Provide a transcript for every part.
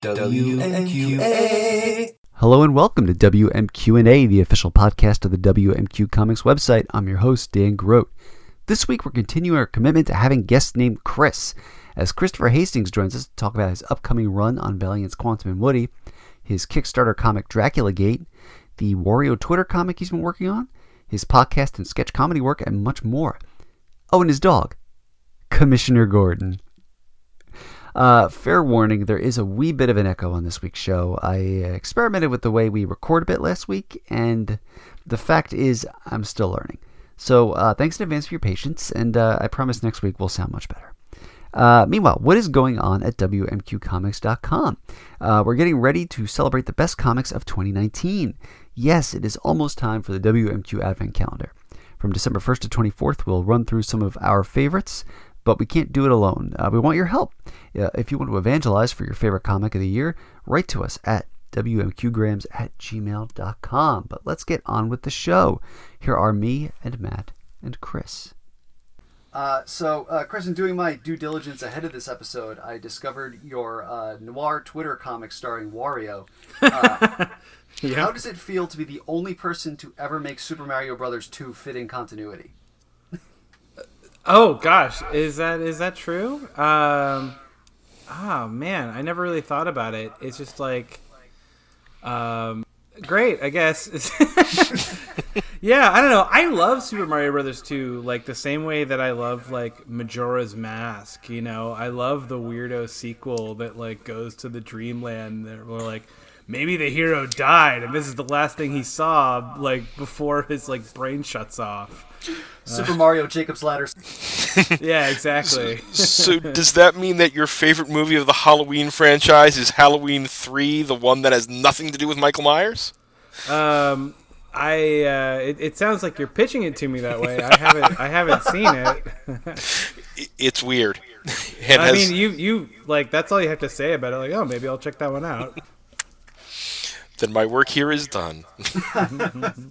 WMQA. Hello and welcome to WMQ&A, the official podcast of the WMQ Comics website. I'm your host, Dan Grote. This week we're continuing our commitment to having guests named Chris, as Christopher Hastings joins us to talk about his upcoming run on Valiant's Quantum and Woody, his Kickstarter comic Dracula Gate, the Wario Twitter comic he's been working on, his podcast and sketch comedy work, and much more. Oh, and his dog, Commissioner Gordon. Uh, fair warning, there is a wee bit of an echo on this week's show. I experimented with the way we record a bit last week, and the fact is, I'm still learning. So, uh, thanks in advance for your patience, and uh, I promise next week will sound much better. Uh, meanwhile, what is going on at WMQComics.com? Uh, we're getting ready to celebrate the best comics of 2019. Yes, it is almost time for the WMQ Advent Calendar. From December 1st to 24th, we'll run through some of our favorites, but we can't do it alone. Uh, we want your help. Uh, if you want to evangelize for your favorite comic of the year, write to us at WMQgrams at gmail.com. But let's get on with the show. Here are me and Matt and Chris. Uh, so, uh, Chris, in doing my due diligence ahead of this episode, I discovered your uh, noir Twitter comic starring Wario. Uh, How does it feel to be the only person to ever make Super Mario Brothers 2 fit in continuity? Oh gosh, is that is that true? Um, oh man, I never really thought about it. It's just like, um, great, I guess. yeah, I don't know. I love Super Mario Brothers 2 like the same way that I love like Majora's Mask. You know, I love the weirdo sequel that like goes to the Dreamland. That we're like. Maybe the hero died, and this is the last thing he saw, like before his like brain shuts off. Super Mario Jacob's Ladder. Yeah, exactly. so does that mean that your favorite movie of the Halloween franchise is Halloween 3, the one that has nothing to do with Michael Myers? Um, I uh, it, it sounds like you're pitching it to me that way. I haven't I haven't seen it. It's weird. It I has- mean, you you like that's all you have to say about it. Like, oh, maybe I'll check that one out. Then my work here is done.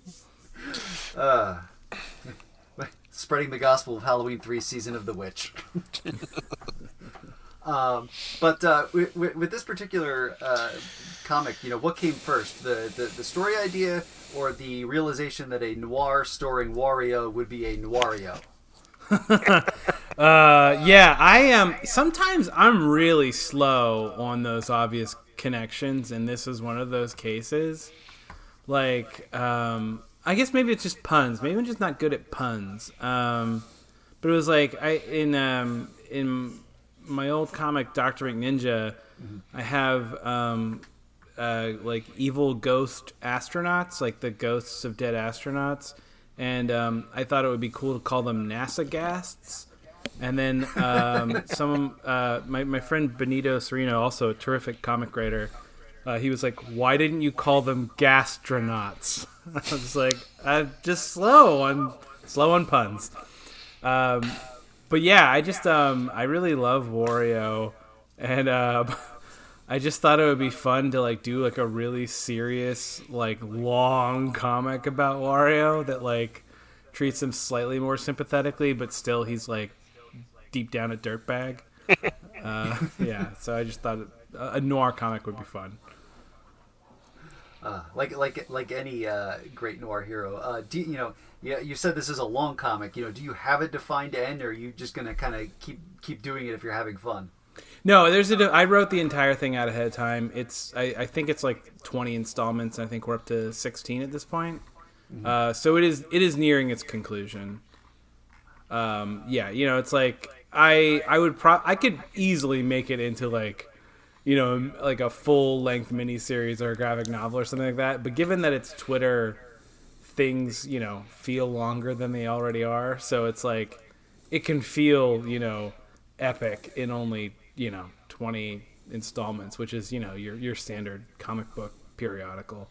Spreading the gospel of Halloween 3 Season of the Witch. um, but uh, with, with, with this particular uh, comic, you know, what came first? The, the, the story idea or the realization that a noir storing Wario would be a noirio? Uh, yeah, I am. sometimes I'm really slow on those obvious connections, and this is one of those cases. Like, um, I guess maybe it's just puns. Maybe I'm just not good at puns. Um, but it was like I in um, in my old comic Doctor McNinja, I have um, uh, like evil ghost astronauts, like the ghosts of dead astronauts, and um, I thought it would be cool to call them NASA gasts. And then um, some uh, my my friend Benito Cereno, also a terrific comic writer, uh, he was like, "Why didn't you call them gastronauts?" I was like, "I'm just slow on slow on puns." Um, but yeah, I just um, I really love Wario, and uh, I just thought it would be fun to like do like a really serious like long comic about Wario that like treats him slightly more sympathetically, but still he's like deep down a dirtbag. uh, yeah, so I just thought a a noir comic would be fun. Uh, like like like any uh, great noir hero. Uh, do you, you know? Yeah, you said this is a long comic. You know, do you have a defined end, or are you just gonna kind of keep keep doing it if you're having fun? No, there's a. I wrote the entire thing out ahead of time. It's. I, I think it's like 20 installments. I think we're up to 16 at this point. Uh, so it is. It is nearing its conclusion. Um, yeah, you know, it's like I. I would. Pro- I could easily make it into like, you know, like a full length miniseries or a graphic novel or something like that. But given that it's Twitter, things you know feel longer than they already are. So it's like, it can feel you know epic in only you know 20 installments which is you know your your standard comic book periodical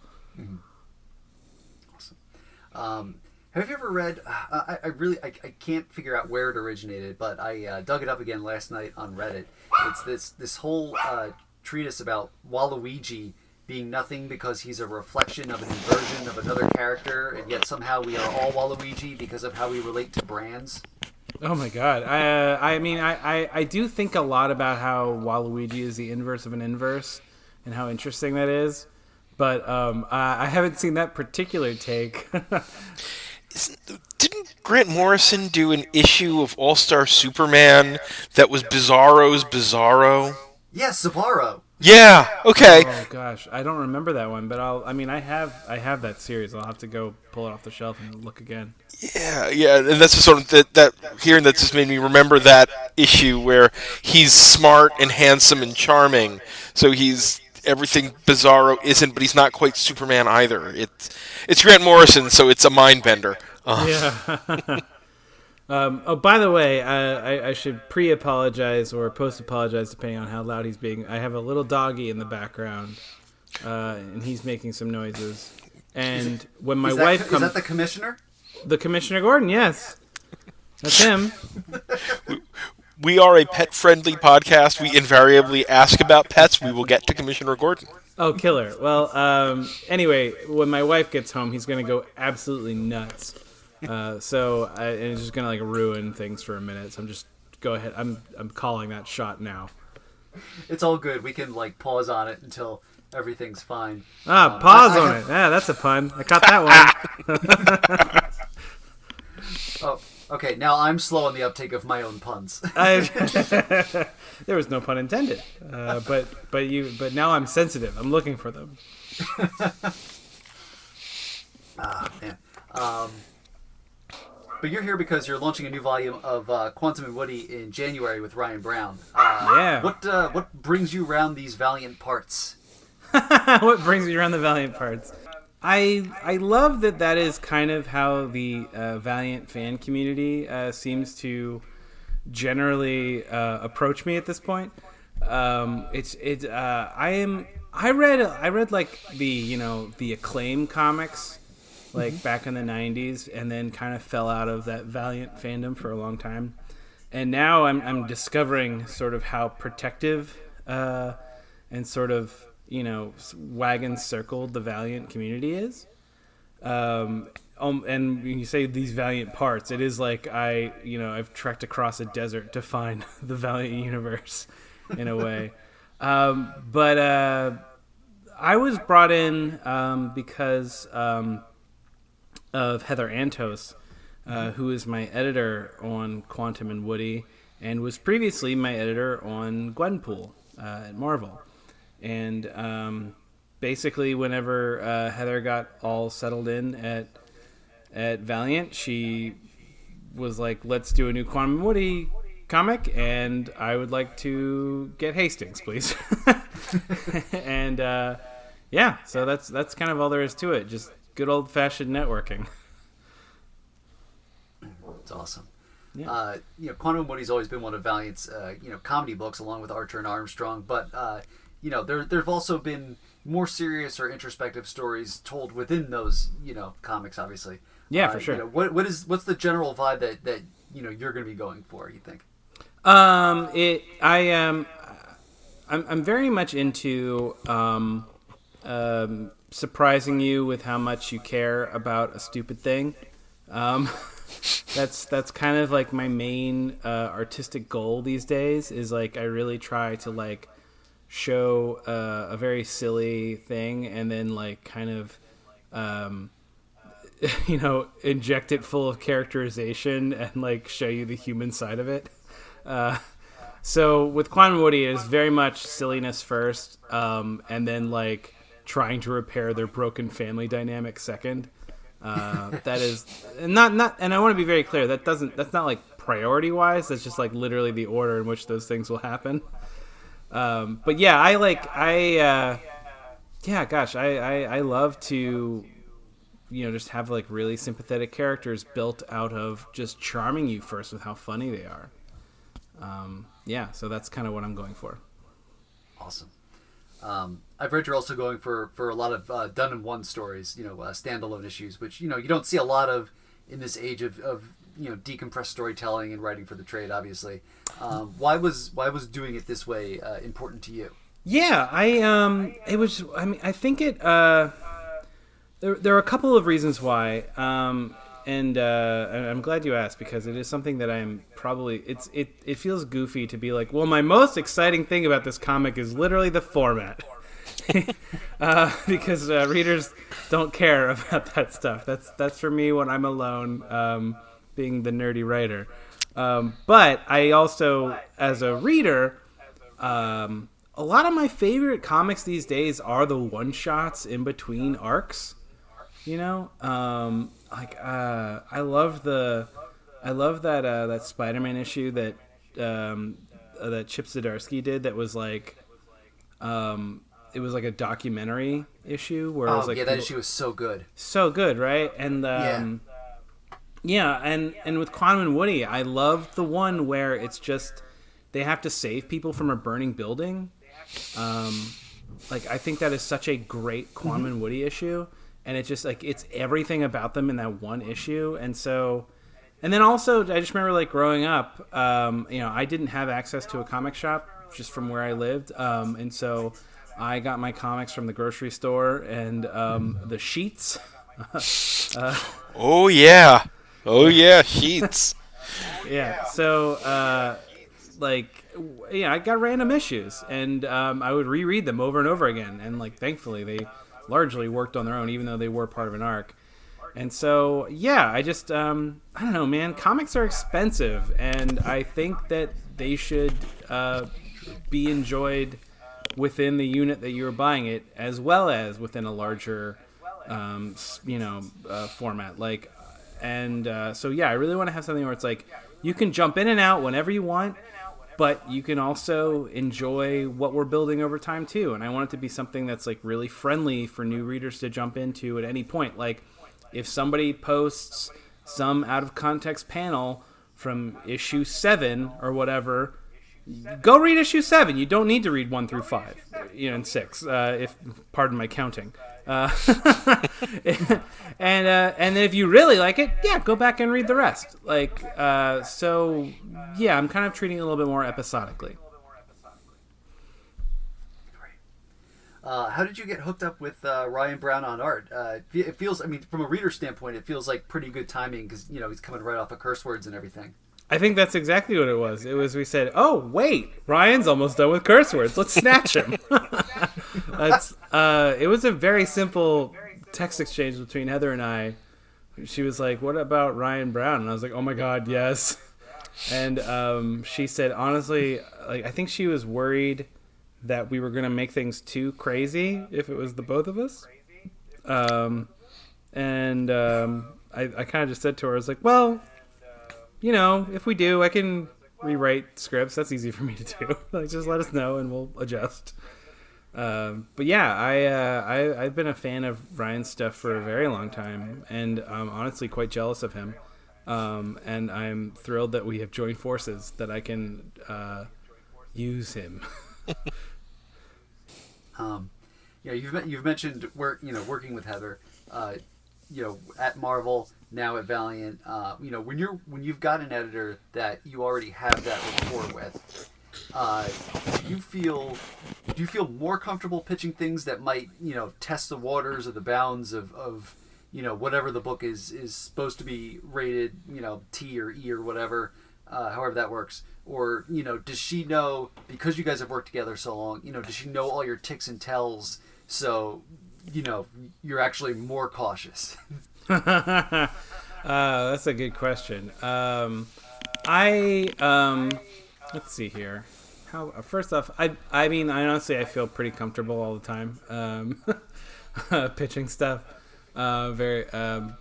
Um, have you ever read? Uh, I, I really I, I can't figure out where it originated, but I uh, dug it up again last night on Reddit. It's this this whole uh, treatise about Waluigi being nothing because he's a reflection of an inversion of another character, and yet somehow we are all Waluigi because of how we relate to brands. oh my god i uh, i mean I, I i do think a lot about how waluigi is the inverse of an inverse and how interesting that is. But um, I, I haven't seen that particular take. Isn't- Didn't Grant Morrison do an issue of All Star Superman that was Bizarro's Bizarro? Yes, Bizarro. Yeah. Okay. oh gosh, I don't remember that one, but I'll. I mean, I have I have that series. I'll have to go pull it off the shelf and look again. Yeah, yeah, and that's just sort of that, that hearing that just made me remember that issue where he's smart and handsome and charming. So he's everything Bizarro isn't, but he's not quite Superman either. It's it's Grant Morrison, so it's a mind bender. Uh, Yeah. um, oh, by the way, I, I, I should pre-apologize or post-apologize depending on how loud he's being. I have a little doggy in the background, uh, and he's making some noises. And when my is that, wife is comes, that the commissioner? the Commissioner Gordon, yes, that's him. We are a pet-friendly podcast. We invariably ask about pets. We will get to Commissioner Gordon. Oh, killer. Well, um, anyway, when my wife gets home, he's gonna go absolutely nuts. Uh, so, I, and it's just gonna like ruin things for a minute. So I'm just go ahead. I'm I'm calling that shot now. It's all good. We can like pause on it until everything's fine. Ah, Um, pause I- I on have- it. Yeah, that's a pun. I caught that one. Oh, okay. Now I'm slow on the uptake of my own puns. I, there was no pun intended. Uh, but but you but now I'm sensitive. I'm looking for them. ah, man. Um, but you're here because you're launching a new volume of uh, Quantum and Woody in January with Ryan Brown. Uh, Yeah. What uh, what brings you around these valiant parts? what brings me around the Valiant parts? I I love that that is kind of how the uh, Valiant fan community uh, seems to generally uh, approach me at this point. Um, it's it's uh, I am I read I read like the you know the acclaim comics like back in the 90s and then kind of fell out of that Valiant fandom for a long time. And now I'm, I'm discovering sort of how protective uh, and sort of, you know, wagon circled the Valiant community is. Um, um, and when you say these Valiant parts, it is like I, you know, I've trekked across a desert to find the Valiant universe in a way. Um, but uh, I was brought in um, because um, of Heather Antos, uh, who is my editor on Quantum and Woody, and was previously my editor on Gwenpool uh, at Marvel. And um, basically, whenever uh, Heather got all settled in at at Valiant, she was like, "Let's do a new Quantum Woody comic, and I would like to get Hastings, please." and uh, yeah, so that's that's kind of all there is to it. Just good old fashioned networking. It's awesome. Yeah. Uh, you know, Quantum Woody's always been one of Valiant's uh, you know comedy books, along with Archer and Armstrong. But uh, you know, there there've also been more serious or introspective stories told within those you know comics, obviously. Yeah, Uh, for sure. You know, what what is what's the general vibe that that you know you're going to be going for? You think? Um, it I am. I'm I'm very much into um, um, surprising you with how much you care about a stupid thing. Um, that's that's kind of like my main uh, artistic goal these days. Is like I really try to like show uh, a very silly thing and then like kind of um, you know inject it full of characterization and like show you the human side of it. Uh, so with Quantum Woody, it is very much silliness first, um, and then like trying to repair their broken family dynamic second. Uh, that is not not, and I want to be very clear. That doesn't that's not like priority wise. That's just like literally the order in which those things will happen. Um, but yeah, I like I uh, yeah, gosh, I, I I love to you know just have like really sympathetic characters built out of just charming you first with how funny they are. Um, yeah, so that's kind of what I'm going for. Awesome. Um, I've read you're also going for for a lot of uh, done in one stories, you know, uh, standalone issues, which you know you don't see a lot of in this age of, of you know decompressed storytelling and writing for the trade. Obviously, um, why was why was doing it this way uh, important to you? Yeah, I um, it was. I mean, I think it. Uh, there, there are a couple of reasons why. Um, and uh, I'm glad you asked because it is something that I'm probably. It's it. It feels goofy to be like, well, my most exciting thing about this comic is literally the format. uh, because uh, readers don't care about that stuff. That's that's for me when I'm alone, um, being the nerdy writer. Um, but I also, as a reader, um, a lot of my favorite comics these days are the one shots in between arcs. You know, um, like uh, I love the, I love that uh, that Spider-Man issue that um, uh, that Chip Zdarsky did. That was like, um, it was like a documentary issue where it was Oh like yeah, that people- issue was so good. so good, right? And um, yeah. and and with Quantum and Woody, I love the one where it's just they have to save people from a burning building. Um, like I think that is such a great Quantum and Woody issue, and it just like it's everything about them in that one issue, and so. And then also, I just remember like growing up, um, you know, I didn't have access to a comic shop just from where I lived, um, and so I got my comics from the grocery store and um, the sheets. Oh yeah, oh yeah, sheets. Yeah. So, uh, like, yeah, I got random issues, and um, I would reread them over and over again. And like, thankfully, they largely worked on their own, even though they were part of an arc. And so, yeah, I just, um, I don't know, man. Comics are expensive, and I think that they should uh, be enjoyed within the unit that you're buying it, as well as within a larger, um, you know, uh, format. Like, and uh, so yeah, I really want to have something where it's like you can jump in and out whenever you want, but you can also enjoy what we're building over time too. And I want it to be something that's like really friendly for new readers to jump into at any point. Like, if somebody posts some out of context panel from issue seven or whatever go read issue seven. You don't need to read one through five, you know, and six. Uh, if pardon my counting. Uh, and uh, and then if you really like it, yeah, go back and read the rest. Like uh, so, yeah, I'm kind of treating it a little bit more episodically. Uh, how did you get hooked up with uh, Ryan Brown on art? Uh, it feels, I mean, from a reader standpoint, it feels like pretty good timing because you know he's coming right off of curse words and everything. I think that's exactly what it was. It was we said, "Oh wait, Ryan's almost done with curse words. Let's snatch him." that's it was a very simple text exchange between Heather and I. She was like, "What about Ryan Brown?" And I was like, "Oh my god, yes." And um, she said, honestly, like I think she was worried that we were to make things too crazy if it was the both of us. Um, and um, I, I kind of just said to her, I was like, well, you know, if we do, I can rewrite scripts. That's easy for me to do. like, just let us know and we'll adjust. Um, but yeah, I, uh, I I've been a fan of Ryan's stuff for a very long time, and I'm honestly quite jealous of him. Um, and I'm thrilled that we have joined forces. That I can uh, use him. Um, know, you've you've mentioned work, you know, working with Heather, uh, you know, at Marvel now at Valiant. Uh, you know, when you're when you've got an editor that you already have that rapport with, uh, do you feel do you feel more comfortable pitching things that might you know test the waters or the bounds of, of you know whatever the book is is supposed to be rated you know T or E or whatever uh, however that works? Or you know does she know because you guys have worked together so long you know does she know all your ticks and tells? So you know you're actually more cautious. Uh, that's a good question. Um, I um, let's see here. How first off, I I mean, I honestly I feel pretty comfortable all the time um, pitching stuff. Uh, very. Um,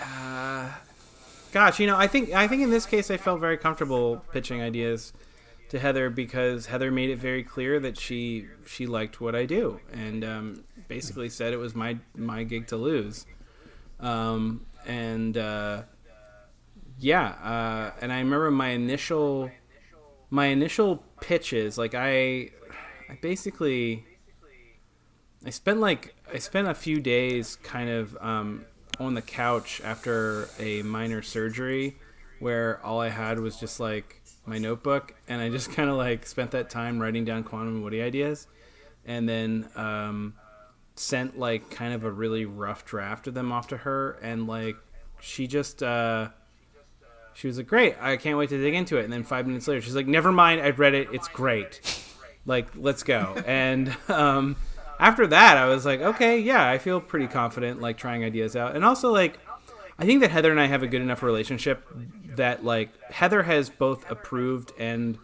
uh, gosh, you know, I think I think in this case I felt very comfortable pitching ideas to Heather because Heather made it very clear that she she liked what I do and um, basically said it was my my gig to lose. Um, and uh, yeah, uh, and I remember my initial my initial pitches. Like I, I basically I spent like I spent a few days kind of um, on the couch after a minor surgery, where all I had was just like my notebook, and I just kind of like spent that time writing down quantum and Woody ideas, and then. Um, sent like kind of a really rough draft of them off to her and like she just uh she was like great i can't wait to dig into it and then five minutes later she's like never mind i've read it it's great Like, let's go. and um, after that, I was like, okay, yeah, I feel pretty confident like trying ideas out, and also like. I think that Heather and I have a good enough relationship that like Heather has both approved and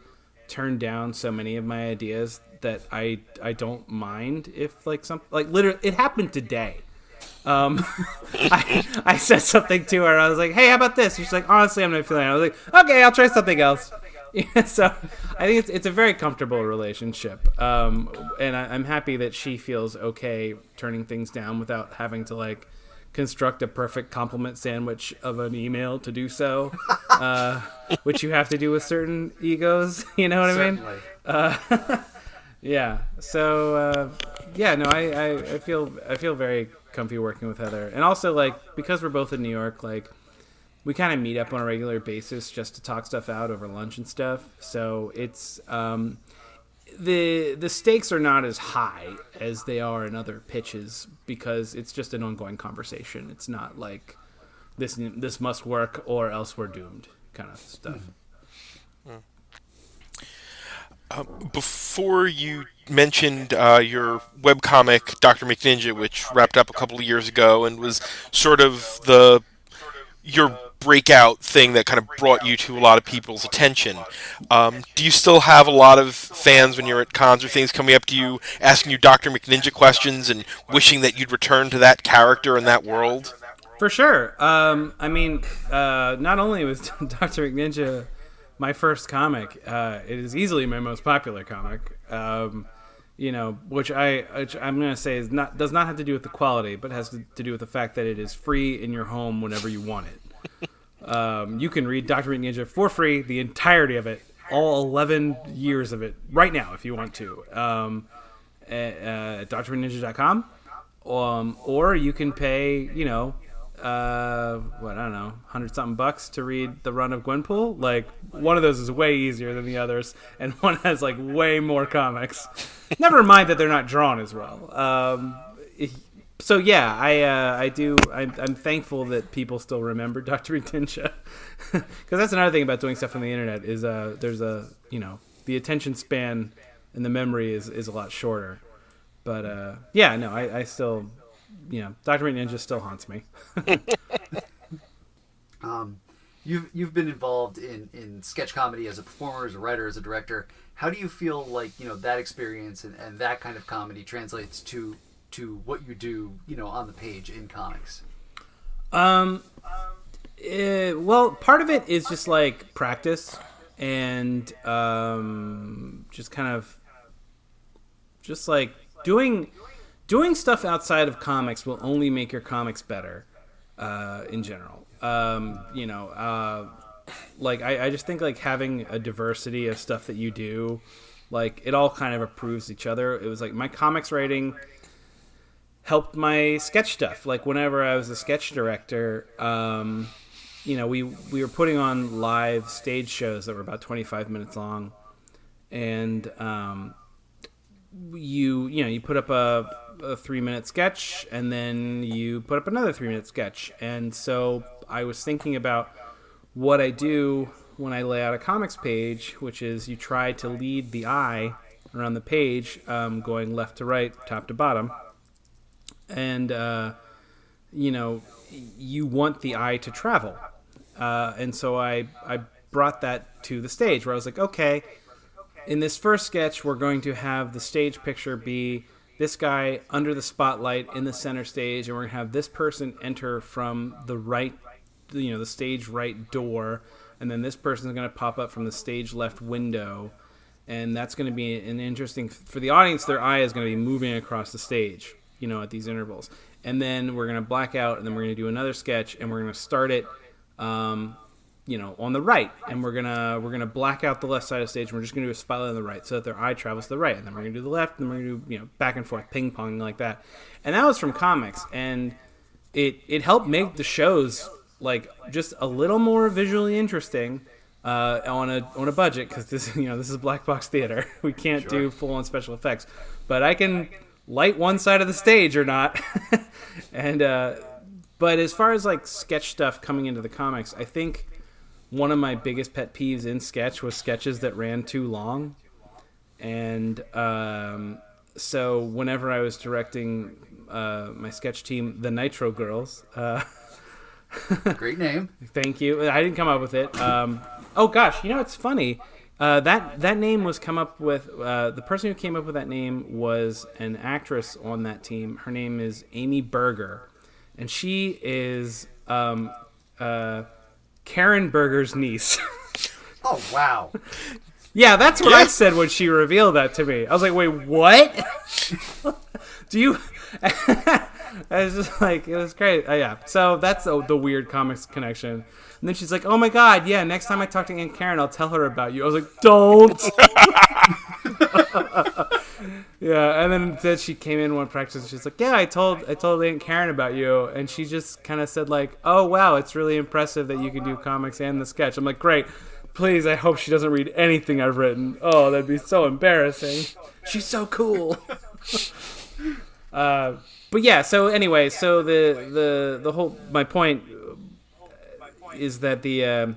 turned down so many of my ideas that I I don't mind if like some like literally it happened today. Um, I, I said something to her. I was like, "Hey, how about this?" She's like, "Honestly, I'm not feeling." it. I was like, "Okay, I'll try something else." so I think it's it's a very comfortable relationship, um, and I, I'm happy that she feels okay turning things down without having to like construct a perfect compliment sandwich of an email to do so, uh, which you have to do with certain egos. You know what I mean? Uh, yeah. So uh, yeah, no, I, I, I feel I feel very comfy working with Heather, and also like because we're both in New York, like we kind of meet up on a regular basis just to talk stuff out over lunch and stuff. So it's um, the the stakes are not as high as they are in other pitches because it's just an ongoing conversation. It's not like this this must work or else we're doomed kind of stuff. Before you mentioned uh, your webcomic, Dr. McNinja, which wrapped up a couple of years ago and was sort of the your breakout thing that kind of brought you to a lot of people's attention. Um, do you still have a lot of fans when you're at cons or things coming up to you, asking you Dr. McNinja questions and wishing that you'd return to that character and that world? For sure. Um, I mean, uh, not only was Dr. McNinja my first comic, uh, it is easily my most popular comic. Um, you know, which I which I'm going to say is not does not have to do with the quality, but has to, do with the fact that it is free in your home whenever you want it. um, you can read Dr. McNinja for free, the entirety of it, all 11 years of it, right now if you want to, um, at, uh, at. Um, or you can pay, you know, uh, what I don't know, hundred something bucks to read the run of Gwenpool. Like one of those is way easier than the others, and one has like way more comics. Never mind that they're not drawn as well. Um, so yeah, I uh, I do. I'm, I'm thankful that people still remember Doctor McNinja, because that's another thing about doing stuff on the internet is uh, there's a you know the attention span and the memory is is a lot shorter. But uh, yeah, no, I, I still you know, Doctor McNinja still haunts me. Um, you've you've been involved in, in sketch comedy as a performer, as a writer, as a director. How do you feel like you know that experience and, and that kind of comedy translates to to what you do you know on the page in comics? Um, eh, well, part of it is just like practice and um, just kind of just like doing doing stuff outside of comics will only make your comics better uh, in general. Um, you know, uh, like I, I just think like having a diversity of stuff that you do, like it all kind of approves each other. It was like my comics writing helped my sketch stuff. Like whenever I was a sketch director, um, you know, we we were putting on live stage shows that were about 25 minutes long, and um, you you know you put up a, a three minute sketch and then you put up another three minute sketch, and so I was thinking about what I do when I lay out a comics page, which is you try to lead the eye around the page, um, going left to right, top to bottom. And uh, you know you want the eye to travel. Uh, and so I, I brought that to the stage where i was like okay in this first sketch we're going to have the stage picture be this guy under the spotlight in the center stage and we're to have this person enter from the right you know the stage right door and then this person is going to pop up from the stage left window and that's to be an interesting for the audience their eye is to be moving across the stage you know, at these intervals. And then we're to black out, and then we're to do another sketch, and we're to start it, um, you know, on the right, and we're gonna we're gonna black out the left side of the stage, and we're just to do a spotlight on the right, so that their eye travels to the right, and then we're to do the left, and then we're to do you know back and forth, ping pong like that. And that was from comics, and it it helped make the shows like just a little more visually interesting. Uh, on a on a budget because this you know this is black box theater we can't do full on special effects but I can light one side of the stage or not. and uh, but as far as like sketch stuff coming into the comics, I think one of my biggest pet peeves in sketch was sketches that ran too long. and um, so whenever I was directing uh, my sketch team, the Nitro Girls. Uh, Great name. Thank you. I didn't come up with it. Um, oh gosh, you know it's funny. Uh, that that name was come up with. Uh, the person who came up with that name was an actress on that team. Her name is Amy Berger, and she is um, uh, Karen Berger's niece. Oh wow. yeah, that's what I said when she revealed that to me. I was like, "Wait, what? Do you?" I was just like, it was great. Uh, yeah, so that's the, the weird comics connection. And then she's like, "Oh my god, yeah. Next time I talk to Aunt Karen, I'll tell her about you." I was like, "Don't." Yeah, and then, then she came in one practice. and She's like, "Yeah, I told I told Aunt Karen about you," and she just kind of said like, "Oh wow, it's really impressive that you can do comics and the sketch." I'm like, "Great." Please, I hope she doesn't read anything I've written. Oh, that'd be so embarrassing. She's so cool. uh, but yeah, so anyway, so the the the whole my point is that the um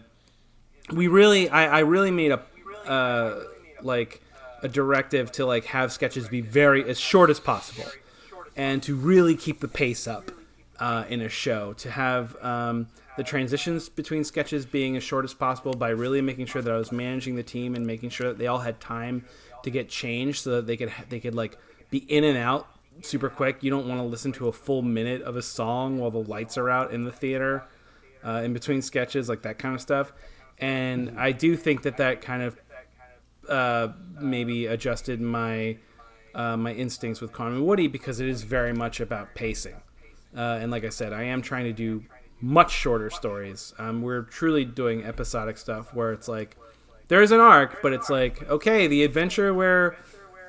we really I, I really made a uh, like a directive to like have sketches be very as short as possible and to really keep the pace up uh, in a show to have um, the transitions between sketches being as short as possible by really making sure that I was managing the team and making sure that they all had time to get changed so that they could they could like be in and out super quick. You don't want to listen to a full minute of a song while the lights are out in the theater uh, in between sketches, like that kind of stuff. And I do think that that kind of uh, maybe adjusted my uh, my instincts with Quantum Woody because it is very much about pacing. Uh, and like I said, I am trying to do much shorter stories. Um, we're truly doing episodic stuff where it's like there's an arc, but it's like okay, the adventure where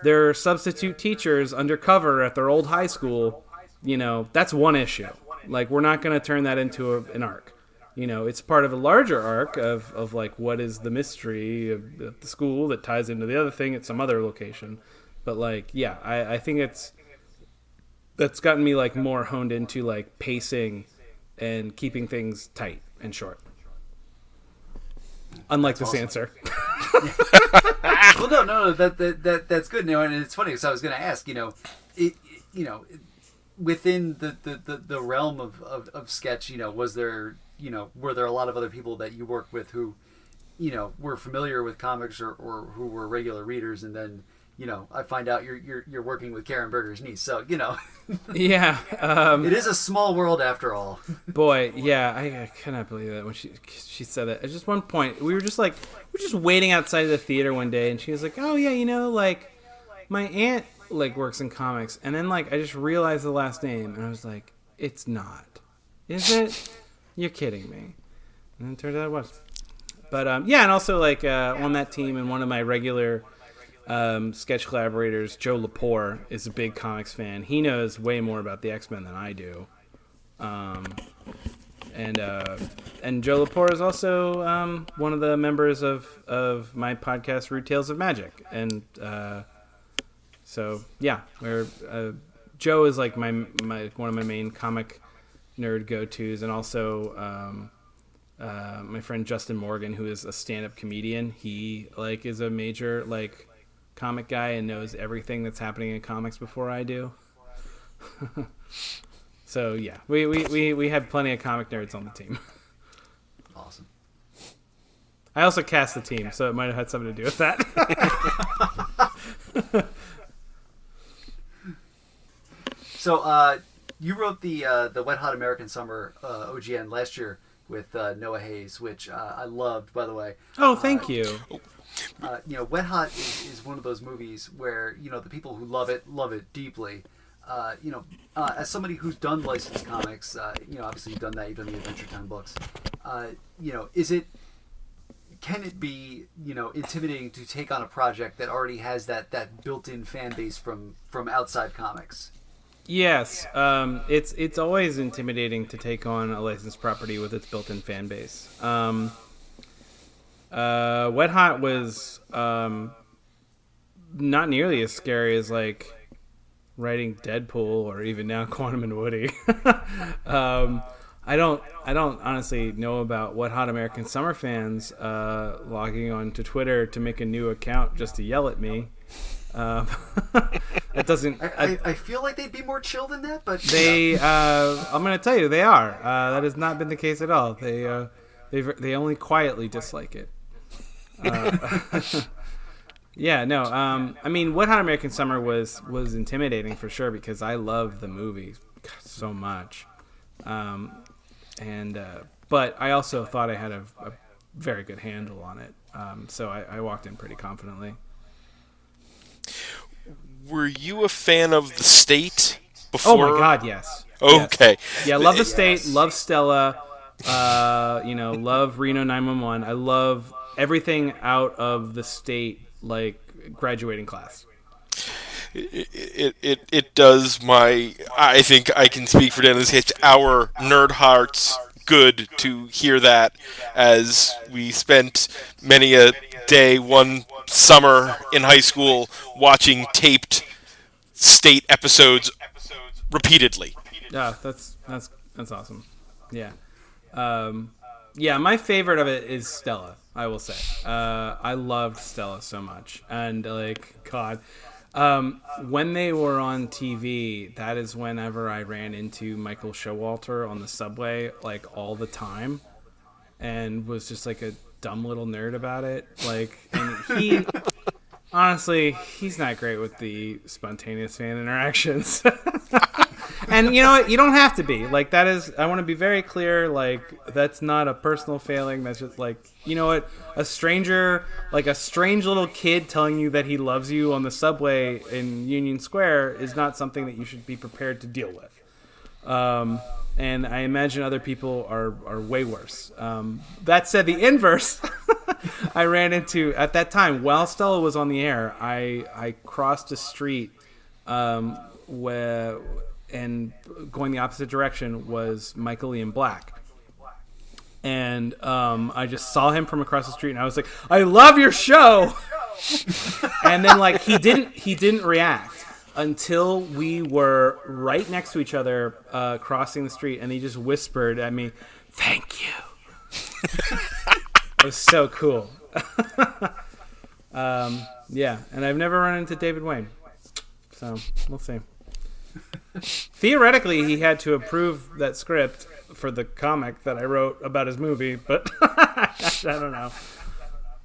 they're substitute teachers undercover at their old high school. You know, that's one issue. Like we're not going to turn that into a, an arc. You know, it's part of a larger arc of, of like what is the mystery of, of the school that ties into the other thing at some other location. But like, yeah, I, I think it's that's gotten me like more honed into like pacing and keeping things tight and short. Unlike this answer. well, no, no, no. That, that that that's good. No, and it's funny because I was going to ask. You know, it, it- you know, within the the, the, the realm of, of, of sketch, you know, was there, you know, were there a lot of other people that you worked with who, you know, were familiar with comics or, or who were regular readers, and then. You know, I find out you're you're, you're working with Karen Berger's niece, so you know, yeah. Um, it is a small world after all. Boy, yeah, I, I cannot believe that when she she said that. At just one point, we were just like we were just waiting outside of the theater one day, and she was like, "Oh yeah, you know, like my aunt like works in comics," and then like I just realized the last name, and I was like, "It's not, is it? You're kidding me." And it turned out it was. But um, yeah, and also like uh, on that team, and one of my regular um, sketch collaborators, Joe Lepore, is a big comics fan. He knows way more about the X Men than I do. Um, and uh, and Joe Lepore is also um, one of the members of, of my podcast, Rude Tales of Magic, and uh, so yeah, where uh, Joe is like my my one of my main comic nerd go tos, and also um, uh, my friend Justin Morgan, who is a stand up comedian. He like is a major like comic guy and knows everything that's happening in comics before I do. so yeah, we, we, we, we had plenty of comic nerds on the team. Awesome. I also cast the team, so it might have had something to do with that. So uh, you wrote the uh, the Wet Hot American Summer uh, OGN last year with uh, Noah Hayes, which uh, I loved, by the way. oh, thank you. Uh, you know, Wet Hot is, is one of those movies where you know the people who love it love it deeply. Uh, you know, uh, as somebody who's done licensed comics, uh, you know, obviously you've done that, you've done the Adventure Time books. Uh, you know, is it can it be you know intimidating to take on a project that already has that that built-in fan base from from outside comics? Yes, um, it's it's always intimidating to take on a licensed property with its built-in fan base. Um, uh, Wet Hot was um, not nearly as scary as like writing Deadpool or even now Quantum and Woody. um, I don't I don't honestly know about Wet Hot American Summer fans uh, logging on to Twitter to make a new account just to yell at me. Um, that doesn't. I, I, I, feel like they'd be more chill than that, but they. Uh, I'm going to tell you, they are. Uh, that has not been the case at all. They uh, they they only quietly dislike it. Uh, yeah, no. Um, I mean, Wet Hot American Summer was was intimidating for sure because I love the movie so much. Um, and uh, but I also thought I had a, a very good handle on it, um, so I, I, walked in pretty confidently. Were you a fan of the state before? Oh my God, yes. Okay. Yes. Yeah, love the state. Yes. Love Stella. Uh, you know, love Reno 911. I love everything out of the state, like graduating class. It, it, it, it does my I think I can speak for this case our nerd hearts good to hear that as we spent many a day one summer in high school watching taped state episodes repeatedly. Yeah, that's that's that's awesome. Yeah. Um, yeah, my favorite of it is Stella. I will say, uh, I loved Stella so much, and like God, um, when they were on TV, that is whenever I ran into Michael Showalter on the subway, like all the time, and was just like a dumb little nerd about it. Like, and he. honestly, he's not great with the spontaneous fan interactions. and you know what? You don't have to be. Like that is I want to be very clear like that's not a personal failing. That's just like, you know what? A stranger, like a strange little kid telling you that he loves you on the subway in Union Square is not something that you should be prepared to deal with. Um, and I imagine other people are, are way worse. Um, that said, the inverse, I ran into at that time while Stella was on the air. I I crossed a street um, where and going the opposite direction was Michael Ian Black. And um, I just saw him from across the street, and I was like, "I love your show." and then like he didn't he didn't react until we were right next to each other, uh, crossing the street, and he just whispered at me, "Thank you." it was so cool. um, yeah, and I've never run into David Wain so we'll see. Theoretically, he had to approve that script for the comic that I wrote about his movie, but I don't know.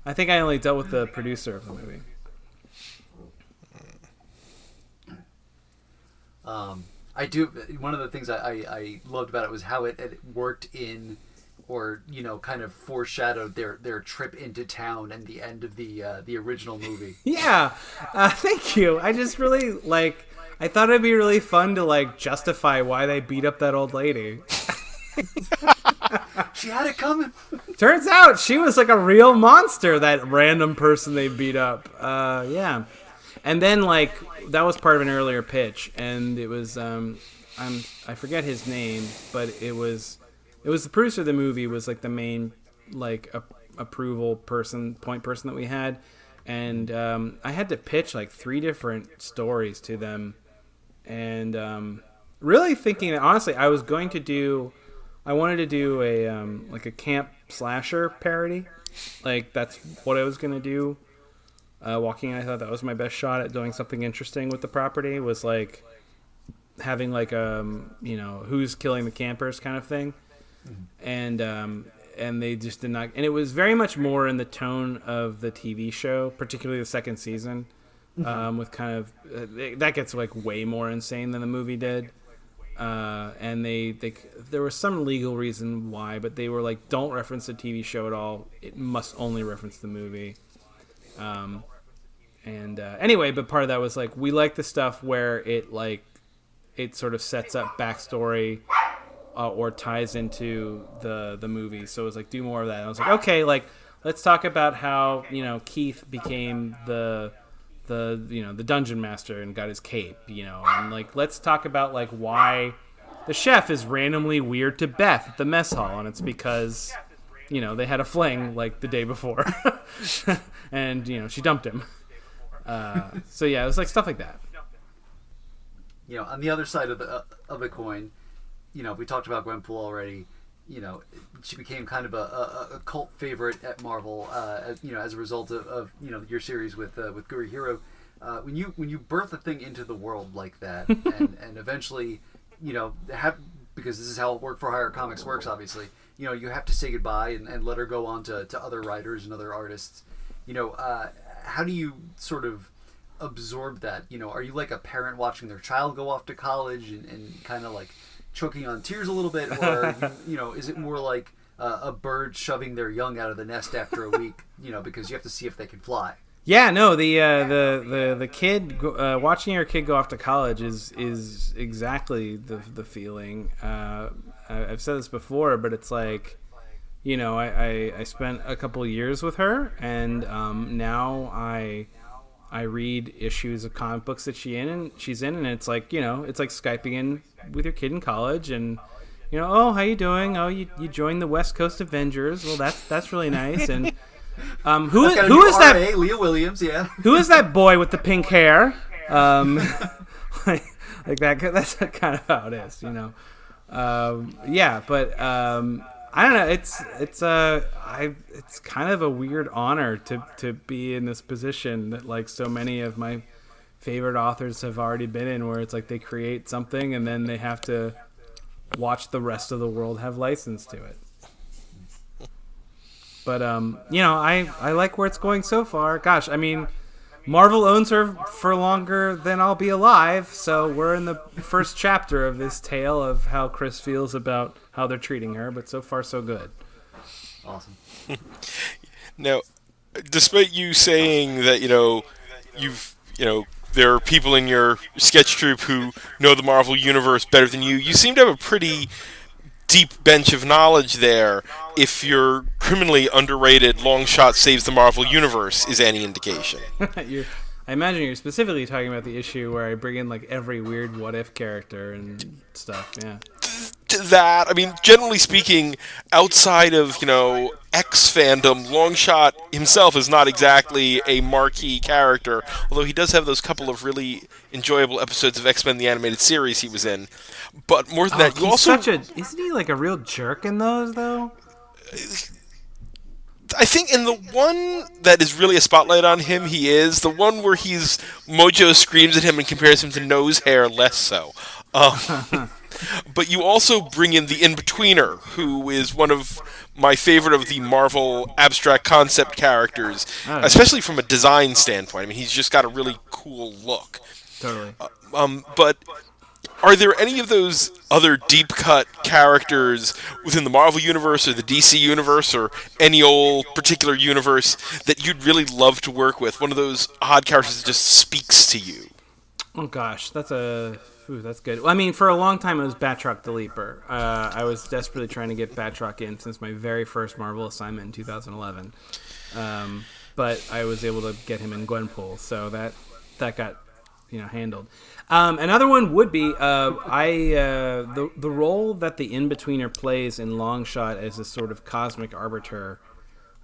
I think I only dealt with the producer of the movie. Um, I do. One of the things I, I, I, loved about it was how it, it worked in, or you know, kind of foreshadowed their their trip into town and the end of the uh, the original movie. yeah, uh, thank you. I just really like I thought it'd be really fun to like justify why they beat up that old lady. she had it coming. Turns out she was like a real monster. That random person they beat up. Uh, yeah, and then like that was part of an earlier pitch, and it was um, I'm I forget his name, but it was it was the producer of the movie was like the main like a, approval person point person that we had and um, I had to pitch like three different stories to them and um, really thinking honestly, I was going to do, I wanted to do a um, like a camp slasher parody, like that's what I was gonna do. Uh, walking, I thought that was my best shot at doing something interesting with the property. Was like having like um you know who's killing the campers kind of thing, mm-hmm. and um and they just did not. And it was very much more in the tone of the TV show, particularly the second season mm-hmm. um, with kind of uh, that gets like way more insane than the movie did. Uh, and they, they there was some legal reason why, but they were like, don't reference the TV show at all. It must only reference the movie. Um, and uh, anyway, but part of that was like we like the stuff where it like it sort of sets up backstory uh, or ties into the the movie. So it was like do more of that. And I was like, okay, like let's talk about how you know Keith became the the you know the dungeon master and got his cape you know and like let's talk about like why the chef is randomly weird to beth at the mess hall and it's because you know they had a fling like the day before and you know she dumped him uh, so yeah it was like stuff like that you know on the other side of the uh, of the coin you know, we talked about Gwenpool already. You know, she became kind of a, a, a cult favorite at Marvel. Uh, as, you know, as a result of, of you know your series with uh, with Gurihiru. Uh, when you when you birth a thing into the world like that, and, and eventually, you know, have because this is how work for hire comics works. Obviously, you know, you have to say goodbye and, and let her go on to, to other writers and other artists. You know, uh, how do you sort of absorb that? You know, are you like a parent watching their child go off to college and, and kind of like choking on tears a little bit, or you, you know, is it more like uh, a bird shoving their young out of the nest after a week? You know, because you have to see if they can fly. Yeah, no, the uh, the the the kid uh, watching your kid go off to college is is exactly the the feeling. Uh, I've said this before, but it's like, you know, I, I, I spent a couple years with her, and um, now I I read issues of comic books that she in and she's in, and it's like you know, it's like skyping in with your kid in college, and you know, oh, how you doing? Oh, you you joined the West Coast Avengers. Well, that's that's really nice, and. Um, who a who is that? Leah Williams, yeah. who is that boy with the pink hair? Um, like, like that. That's kind of how it is, you know. Um, yeah, but um, I don't know. It's it's uh, I it's kind of a weird honor to to be in this position that like so many of my favorite authors have already been in, where it's like they create something and then they have to watch the rest of the world have license to it. But um, you know, I I like where it's going so far. Gosh, I mean, Marvel owns her for longer than I'll be alive, so we're in the first chapter of this tale of how Chris feels about how they're treating her. But so far, so good. Awesome. Now, despite you saying that you know you've you know there are people in your sketch troupe who know the Marvel universe better than you, you seem to have a pretty deep bench of knowledge there. If your criminally underrated Longshot saves the Marvel universe is any indication. I imagine you're specifically talking about the issue where I bring in like every weird what if character and stuff. Yeah. To that, I mean, generally speaking, outside of you know X fandom, Longshot himself is not exactly a marquee character. Although he does have those couple of really enjoyable episodes of X Men: The Animated Series he was in. But more than that, you Oh, He's also such a isn't he like a real jerk in those though? I think in the one that is really a spotlight on him, he is the one where he's Mojo screams at him and compares him to nose hair, less so. Um, but you also bring in the Inbetweener, who is one of my favorite of the Marvel abstract concept characters, especially from a design standpoint. I mean, he's just got a really cool look. Totally. Um, but are there any of those other deep cut characters within the Marvel universe or the DC universe or any old particular universe that you'd really love to work with? One of those odd characters that just speaks to you. Oh gosh, that's a ooh, that's good. Well, I mean, for a long time it was Batroc the Leaper. Uh, I was desperately trying to get Batroc in since my very first Marvel assignment in 2011, um, but I was able to get him in Gwenpool, so that that got you know handled. Um, another one would be uh, I uh, the the role that the Inbetweener plays in Longshot as a sort of cosmic arbiter